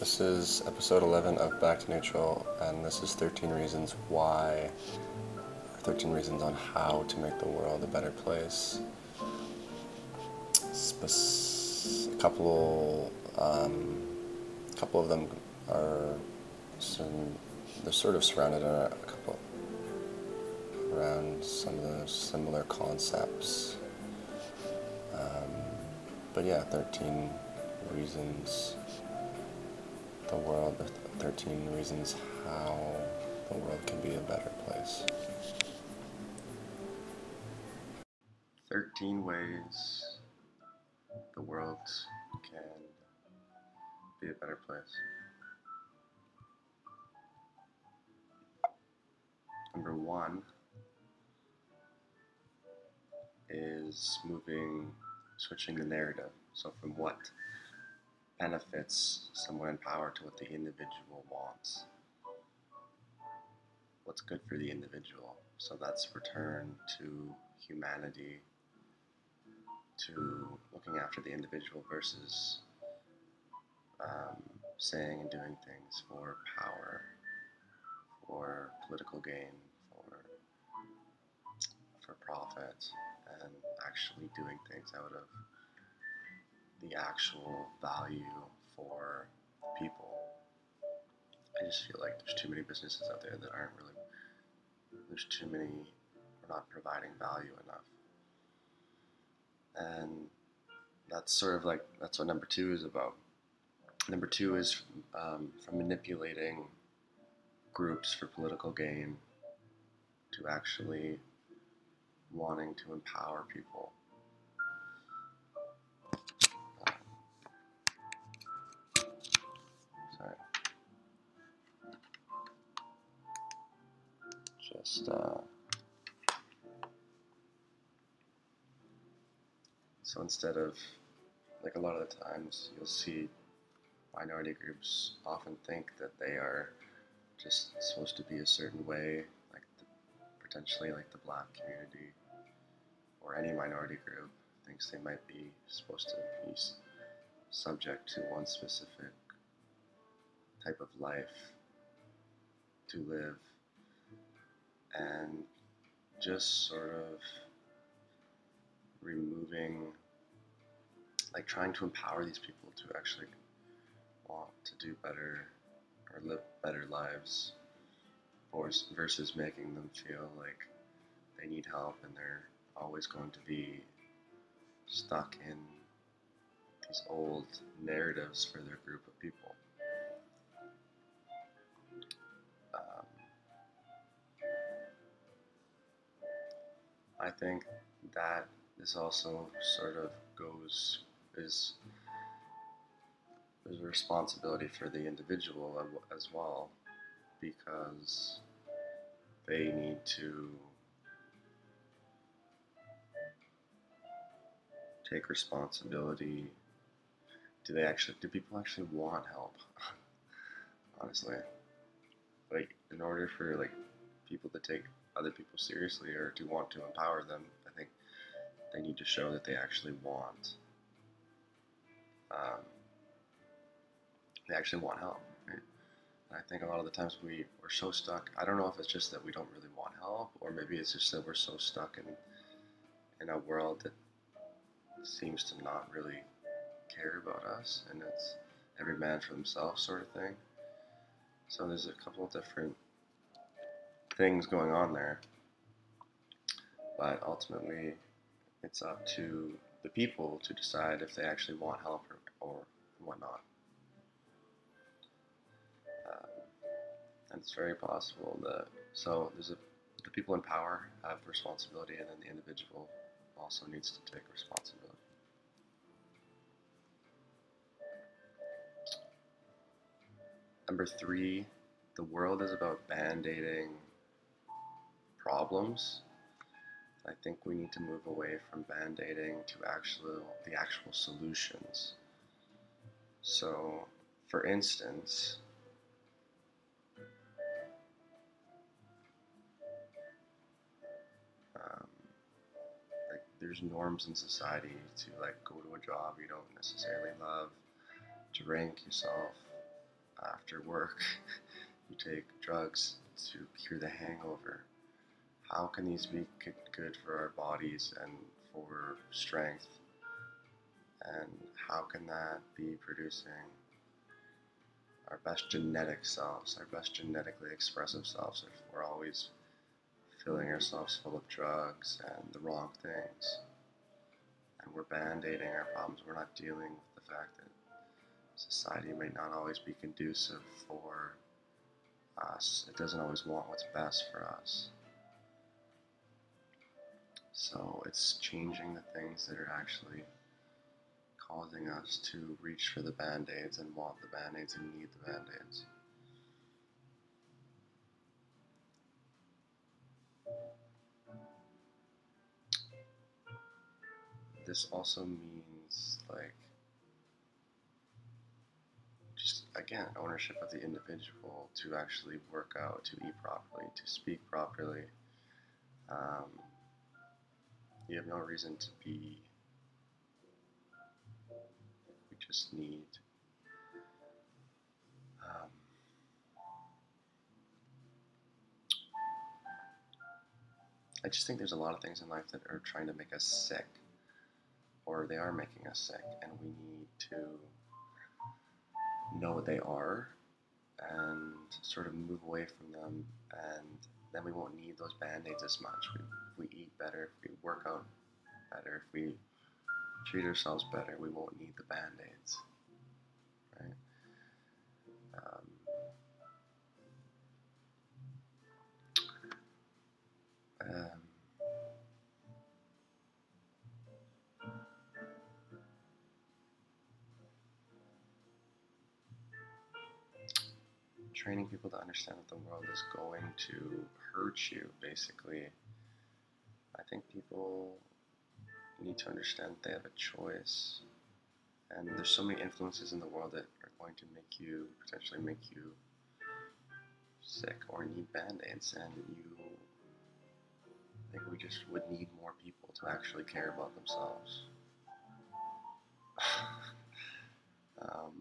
This is episode 11 of Back to Neutral, and this is 13 reasons why, 13 reasons on how to make the world a better place. A couple, um, a couple of them are some, they're sort of surrounded in a couple around some of the similar concepts. Um, but yeah, 13 reasons the world, the 13 reasons how the world can be a better place. 13 ways the world can be a better place. Number one is moving, switching the narrative. So, from what benefits someone in power to what the individual wants. What's good for the individual. So that's return to humanity, to looking after the individual versus um, saying and doing things for power, for political gain, for for profit, and actually doing things out of the actual value for people. I just feel like there's too many businesses out there that aren't really, there's too many, we're not providing value enough. And that's sort of like, that's what number two is about. Number two is um, from manipulating groups for political gain to actually wanting to empower people just uh, so instead of like a lot of the times you'll see minority groups often think that they are just supposed to be a certain way like the, potentially like the black community or any minority group thinks they might be supposed to be subject to one specific type of life to live and just sort of removing, like trying to empower these people to actually want to do better or live better lives, versus making them feel like they need help and they're always going to be stuck in these old narratives for their group of people. I think that this also sort of goes is is a responsibility for the individual as well because they need to take responsibility. Do they actually do people actually want help? Honestly. Like in order for like people to take other people seriously or to want to empower them, I think they need to show that they actually want. Um, they actually want help. Right? And I think a lot of the times we we're so stuck. I don't know if it's just that we don't really want help, or maybe it's just that we're so stuck in in a world that seems to not really care about us, and it's every man for themselves sort of thing. So there's a couple of different things going on there. But ultimately, it's up to the people to decide if they actually want help or, or whatnot. Uh, and it's very possible that so there's a the people in power have responsibility, and then the individual also needs to take responsibility. Number three, the world is about band aiding problems. I think we need to move away from band-aiding to actual the actual solutions. So, for instance, um, like there's norms in society to like go to a job you don't necessarily love, to rank yourself after work you take drugs to cure the hangover. How can these be good for our bodies and for strength? And how can that be producing our best genetic selves, our best genetically expressive selves, if we're always filling ourselves full of drugs and the wrong things? And we're band aiding our problems, we're not dealing with the fact that society may not always be conducive for us. It doesn't always want what's best for us. So it's changing the things that are actually causing us to reach for the band aids and want the band aids and need the band aids. This also means like just again, ownership of the individual to actually work out, to eat properly, to speak properly. Um, you have no reason to be. We just need. Um, I just think there's a lot of things in life that are trying to make us sick, or they are making us sick, and we need to know what they are and sort of move away from them and then we won't need those band-aids as much. We, if we eat better if we work out better if we treat ourselves better we won't need the band-aids right? Um, um, training people to understand that the world is going to hurt you, basically. I think people need to understand they have a choice. And there's so many influences in the world that are going to make you, potentially make you sick or need band aids. And you, I think we just would need more people to actually care about themselves. um,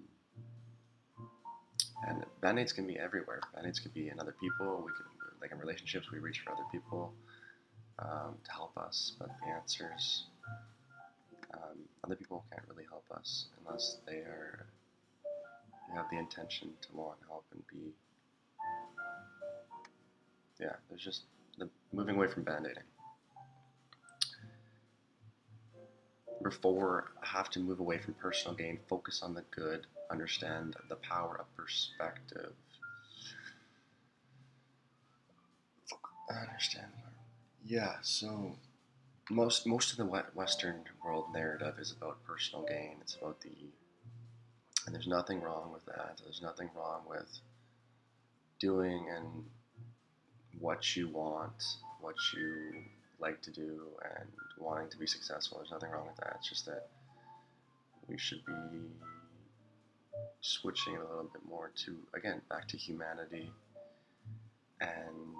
and band-aids can be everywhere. Band-aids can be in other people. We can, like in relationships, we reach for other people um, to help us. But the answer is, um, other people can't really help us unless they are have the intention to want help and be. Yeah, there's just the moving away from band-aiding. Number four, have to move away from personal gain, focus on the good, understand the power of perspective. I understand. Yeah, so most most of the Western world narrative is about personal gain. It's about the, and there's nothing wrong with that. There's nothing wrong with doing and what you want, what you like to do, and wanting to be successful. There's nothing wrong with that. It's just that we should be switching a little bit more to, again, back to humanity and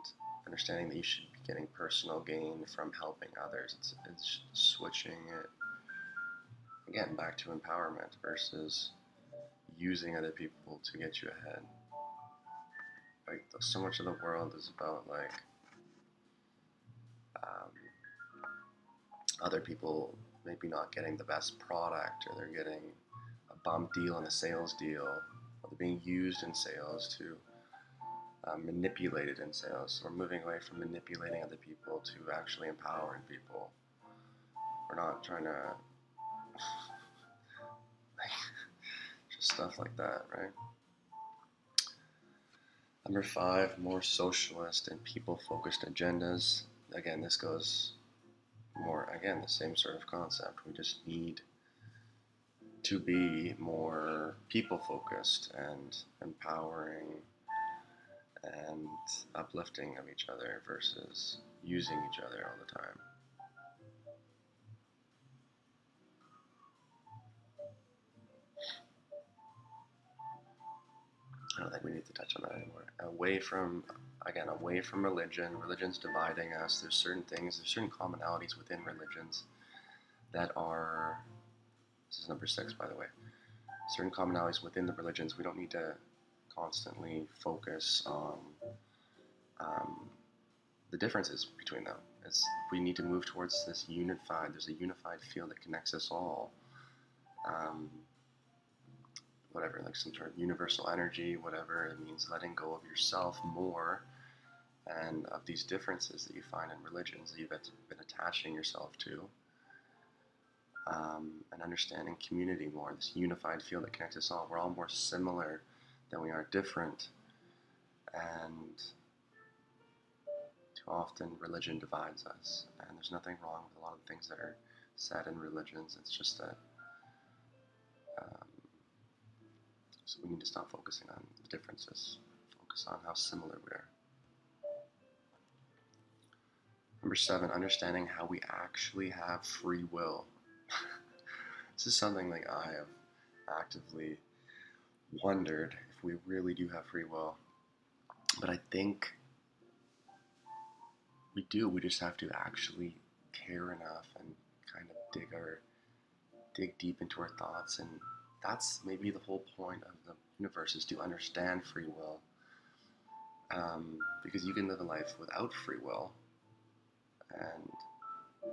understanding that you should be getting personal gain from helping others. It's, it's switching it, again, back to empowerment versus using other people to get you ahead. Like, so much of the world is about, like, um, other people maybe not getting the best product or they're getting a bump deal and a sales deal, or they're being used in sales to uh, manipulated in sales. We're moving away from manipulating other people to actually empowering people. We're not trying to just stuff like that, right? Number five, more socialist and people focused agendas. Again, this goes more, again, the same sort of concept. We just need to be more people focused and empowering and uplifting of each other versus using each other all the time. I don't think we need to touch on that anymore. Away from, again, away from religion. Religion's dividing us. There's certain things, there's certain commonalities within religions that are this is number six, by the way. Certain commonalities within the religions. We don't need to constantly focus on um, the differences between them. It's we need to move towards this unified. There's a unified field that connects us all. Um, whatever, like some sort of universal energy, whatever it means, letting go of yourself more and of these differences that you find in religions that you've been attaching yourself to. Um, and understanding community more, this unified field that connects us all. We're all more similar than we are different. And too often religion divides us. And there's nothing wrong with a lot of things that are said in religions. It's just that um, so we need to stop focusing on the differences, focus on how similar we are. Number seven, understanding how we actually have free will. this is something like I have actively wondered we really do have free will. But I think we do. We just have to actually care enough and kind of dig our dig deep into our thoughts and that's maybe the whole point of the universe is to understand free will um, because you can live a life without free will and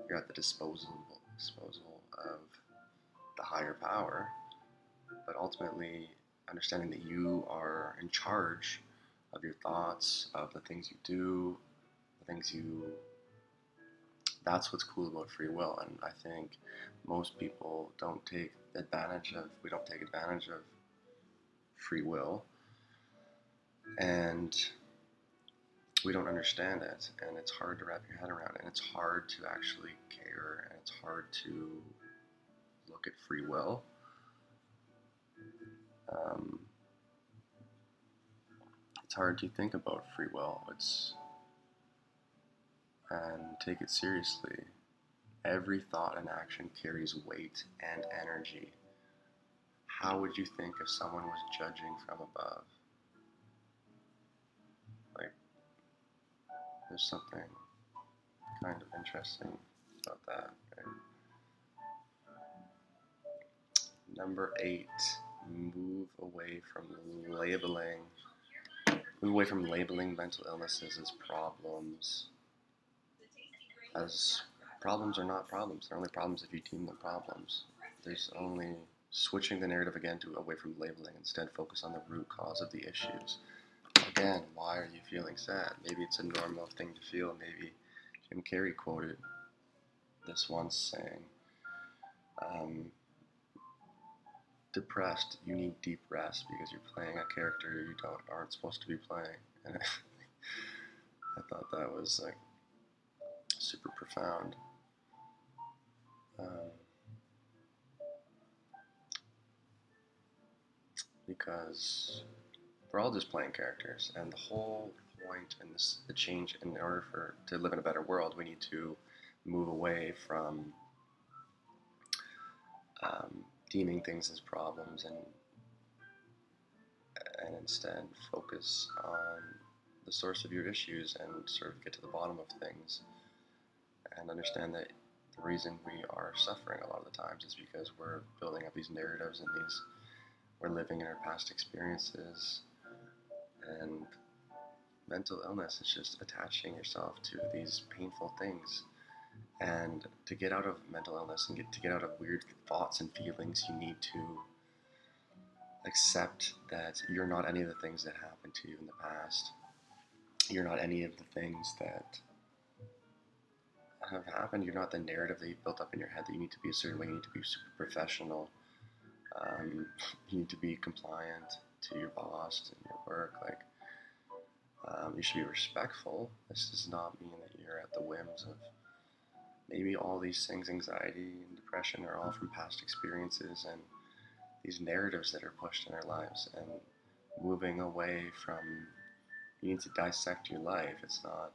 you're at the disposal disposal of the higher power but ultimately understanding that you are in charge of your thoughts of the things you do the things you that's what's cool about free will. And i think most people don't take advantage of we don't take advantage of free will. And we don't understand it. And it's hard to wrap your head around and it's hard to actually care. And it's hard to look at free will um, it's hard to think about free will it's and take it seriously Every thought and action carries weight and energy. How would you think if someone was judging from above? Like, there's something kind of interesting about that. Right? Number eight, move away from labeling. Move away from labeling mental illnesses as problems, as problems are not problems. They're only problems if you deem them problems. There's only switching the narrative again to away from labeling. Instead, focus on the root cause of the issues. Again, why are you feeling sad? Maybe it's a normal thing to feel. Maybe Jim Carrey quoted this once saying, um, "Depressed, you need deep rest because you're playing a character you don't aren't supposed to be playing." And I thought that was like super profound. Um, because we're all just playing characters, and the whole point and this the change in order for to live in a better world, we need to move away from um, deeming things as problems and and instead focus on the source of your issues and sort of get to the bottom of things and understand that the reason we are suffering a lot of the times is because we're building up these narratives and these we're living in our past experiences and mental illness is just attaching yourself to these painful things and to get out of mental illness and get to get out of weird thoughts and feelings you need to accept that you're not any of the things that happened to you in the past you're not any of the things that have happened. You're not the narrative that you've built up in your head that you need to be a certain way. You need to be super professional. Um, you need to be compliant to your boss and your work. Like um, you should be respectful. This does not mean that you're at the whims of maybe all these things. Anxiety and depression are all from past experiences and these narratives that are pushed in our lives. And moving away from you need to dissect your life. It's not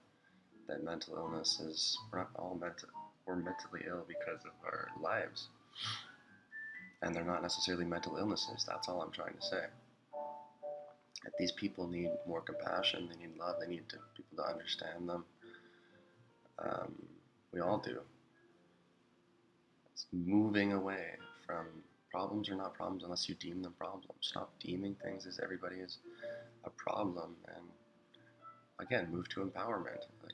that mental illness is we're not all mental we're mentally ill because of our lives and they're not necessarily mental illnesses that's all i'm trying to say that these people need more compassion they need love they need to, people to understand them um, we all do it's moving away from problems are not problems unless you deem them problems. Stop deeming things as everybody is a problem, and again, move to empowerment. Like,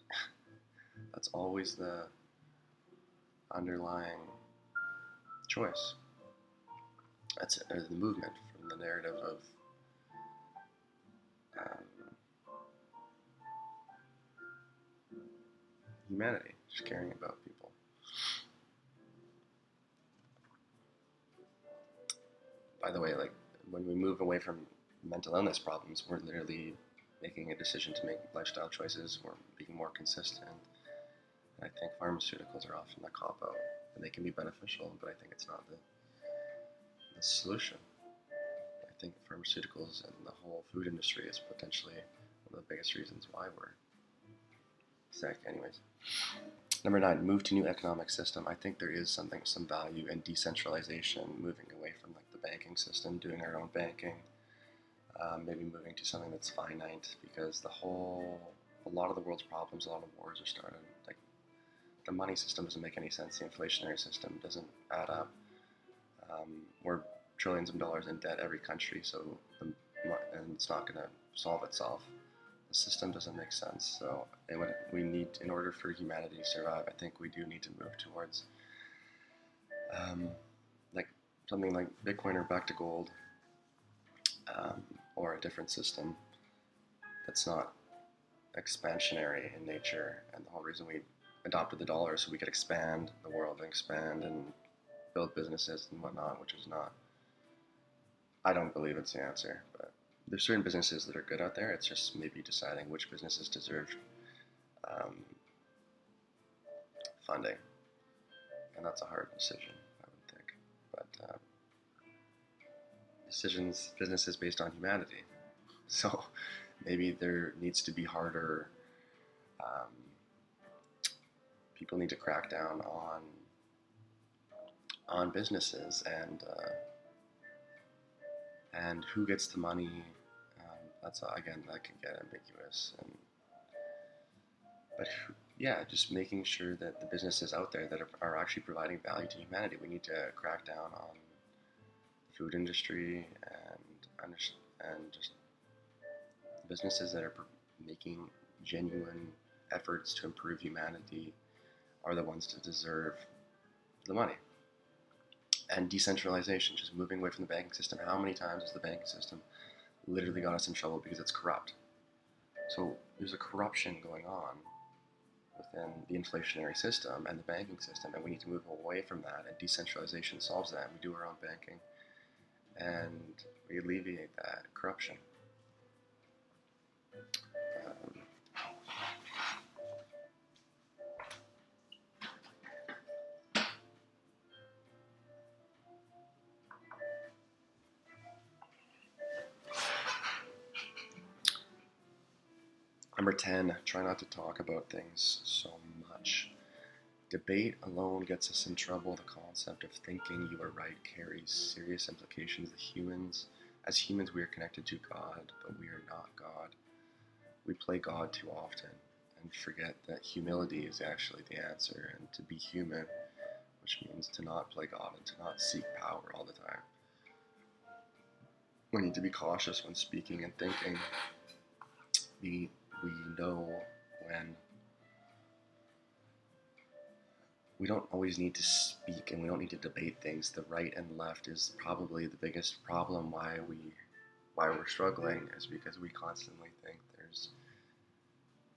that's always the underlying choice. That's the movement from the narrative of um, humanity, just caring about people. By the way, like when we move away from mental illness problems, we're literally making a decision to make lifestyle choices. We're being more consistent. And I think pharmaceuticals are often a cop out, and they can be beneficial, but I think it's not the, the solution. I think pharmaceuticals and the whole food industry is potentially one of the biggest reasons why we're sick. Anyways, number nine, move to new economic system. I think there is something, some value in decentralization, moving away from like the banking system, doing our own banking. Um, maybe moving to something that's finite because the whole, a lot of the world's problems, a lot of wars are started. Like the money system doesn't make any sense. The inflationary system doesn't add up. Um, we're trillions of dollars in debt every country, so the, and it's not going to solve itself. The system doesn't make sense. So we need, in order for humanity to survive, I think we do need to move towards um, like something like Bitcoin or back to gold, um, or a different system that's not expansionary in nature. And the whole reason we adopted the dollar is so we could expand the world and expand and build businesses and whatnot, which is not. I don't believe it's the answer, but there's certain businesses that are good out there. It's just maybe deciding which businesses deserve um, funding, and that's a hard decision, I would think. But uh, decisions, businesses based on humanity. So maybe there needs to be harder. Um, people need to crack down on on businesses and uh, and who gets the money. That's uh, again that can get ambiguous and but yeah, just making sure that the businesses out there that are, are actually providing value to humanity. We need to crack down on the food industry and and just businesses that are making genuine efforts to improve humanity are the ones to deserve the money. And decentralization, just moving away from the banking system. How many times has the banking system literally got us in trouble because it's corrupt? So there's a corruption going on within the inflationary system and the banking system, and we need to move away from that. And decentralization solves that. We do our own banking, and we alleviate that corruption. Number 10, try not to talk about things so much. Debate alone gets us in trouble. The concept of thinking you are right carries serious implications. The humans, as humans, we are connected to God, but we are not God. We play God too often and forget that humility is actually the answer, and to be human, which means to not play God and to not seek power all the time. We need to be cautious when speaking and thinking. Be we know when. We don't always need to speak and we don't need to debate things. The right and left is probably the biggest problem why we why we're struggling is because we constantly think there's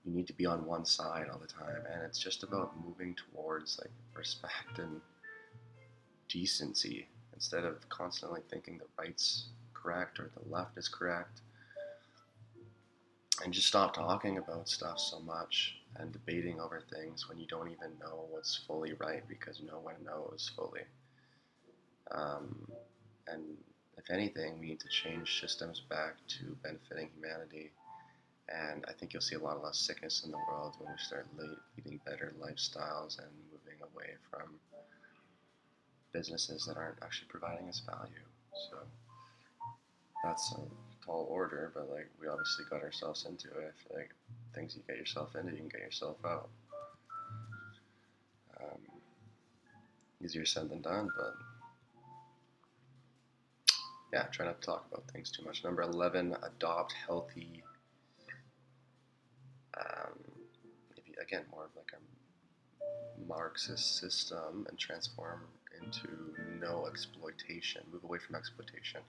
you need to be on one side all the time. And it's just about moving towards like respect and decency instead of constantly thinking the right's correct or the left is correct and just stop talking about stuff so much and debating over things when you don't even know what's fully right because no one knows fully. Um, and if anything, we need to change systems back to benefiting humanity. And I think you'll see a lot less sickness in the world when we start leading better lifestyles and moving away from businesses that aren't actually providing us value. So that's a tall order, but like we obviously got ourselves into it. I feel like things you get yourself into, you can get yourself out. Um, easier said than done, but yeah, try not to talk about things too much. Number 11, adopt healthy, um, maybe again, more of like a Marxist system and transform into no exploitation, move away from exploitation.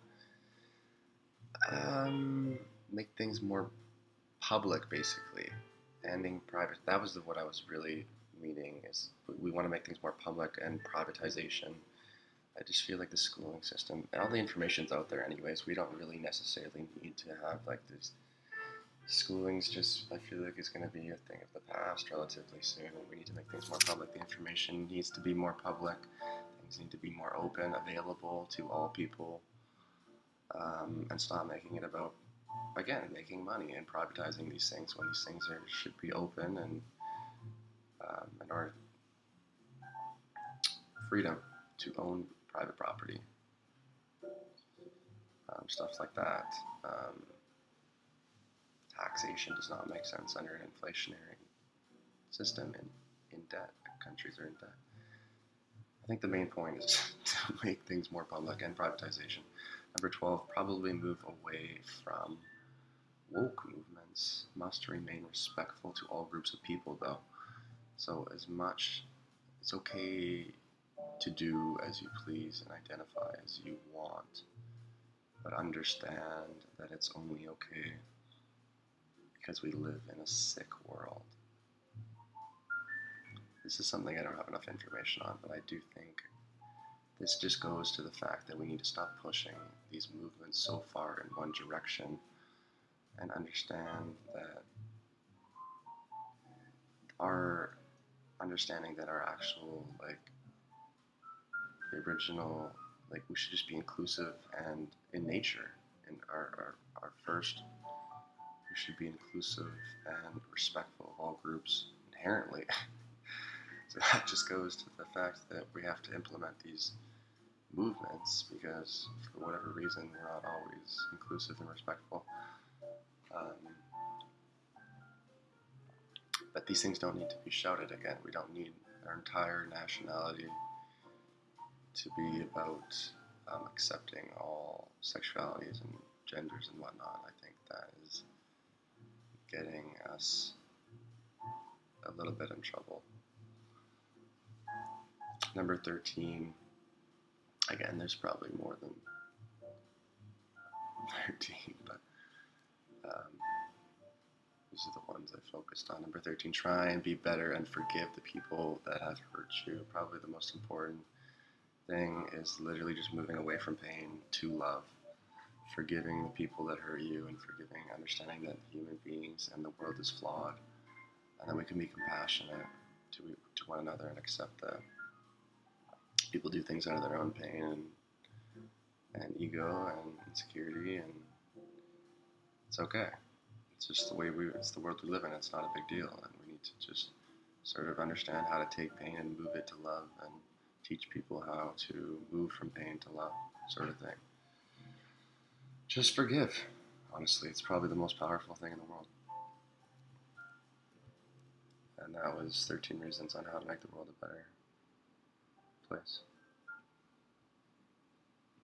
Um, make things more public, basically, ending private. That was what I was really meaning. Is we want to make things more public and privatization. I just feel like the schooling system, all the information's out there, anyways. We don't really necessarily need to have like this. Schooling's just, I feel like, it's going to be a thing of the past relatively soon, we need to make things more public. The information needs to be more public. Things need to be more open, available to all people, um, and stop making it about again, making money and privatizing these things when these things are should be open and um, and our freedom to own private property, um, stuff like that. Um, taxation does not make sense under an inflationary system in, in debt. Countries are in debt. I think the main point is to make things more public and privatization. Number 12, probably move away from woke movements must remain respectful to all groups of people, though. So, as much, it's okay to do as you please and identify as you want, but understand that it's only okay because we live in a sick world. This is something I don't have enough information on, but I do think this just goes to the fact that we need to stop pushing these movements so far in one direction and understand that our understanding that our actual like the original like we should just be inclusive and in nature in our, our, our first we should be inclusive and respectful of all groups inherently. So that just goes to the fact that we have to implement these movements because for whatever reason we're not always inclusive and respectful um, but these things don't need to be shouted again. We don't need our entire nationality to be about um, accepting all sexualities and genders and whatnot. I think that is getting us a little bit in trouble. Number 13, again, there's probably more than 13, but um, these are the ones I focused on. Number 13, try and be better and forgive the people that have hurt you. Probably the most important thing is literally just moving away from pain to love. Forgiving the people that hurt you and forgiving, understanding that human beings and the world is flawed. And then we can be compassionate to, to one another and accept that people do things out of their own pain and, and ego and insecurity and it's okay. It's just the way we, it's the world we live in. It's not a big deal. And we need to just sort of understand how to take pain and move it to love and teach people how to move from pain to love, sort of thing. Just forgive. Honestly, it's probably the most powerful thing in the world. And that was 13 reasons on how to make the world a better place.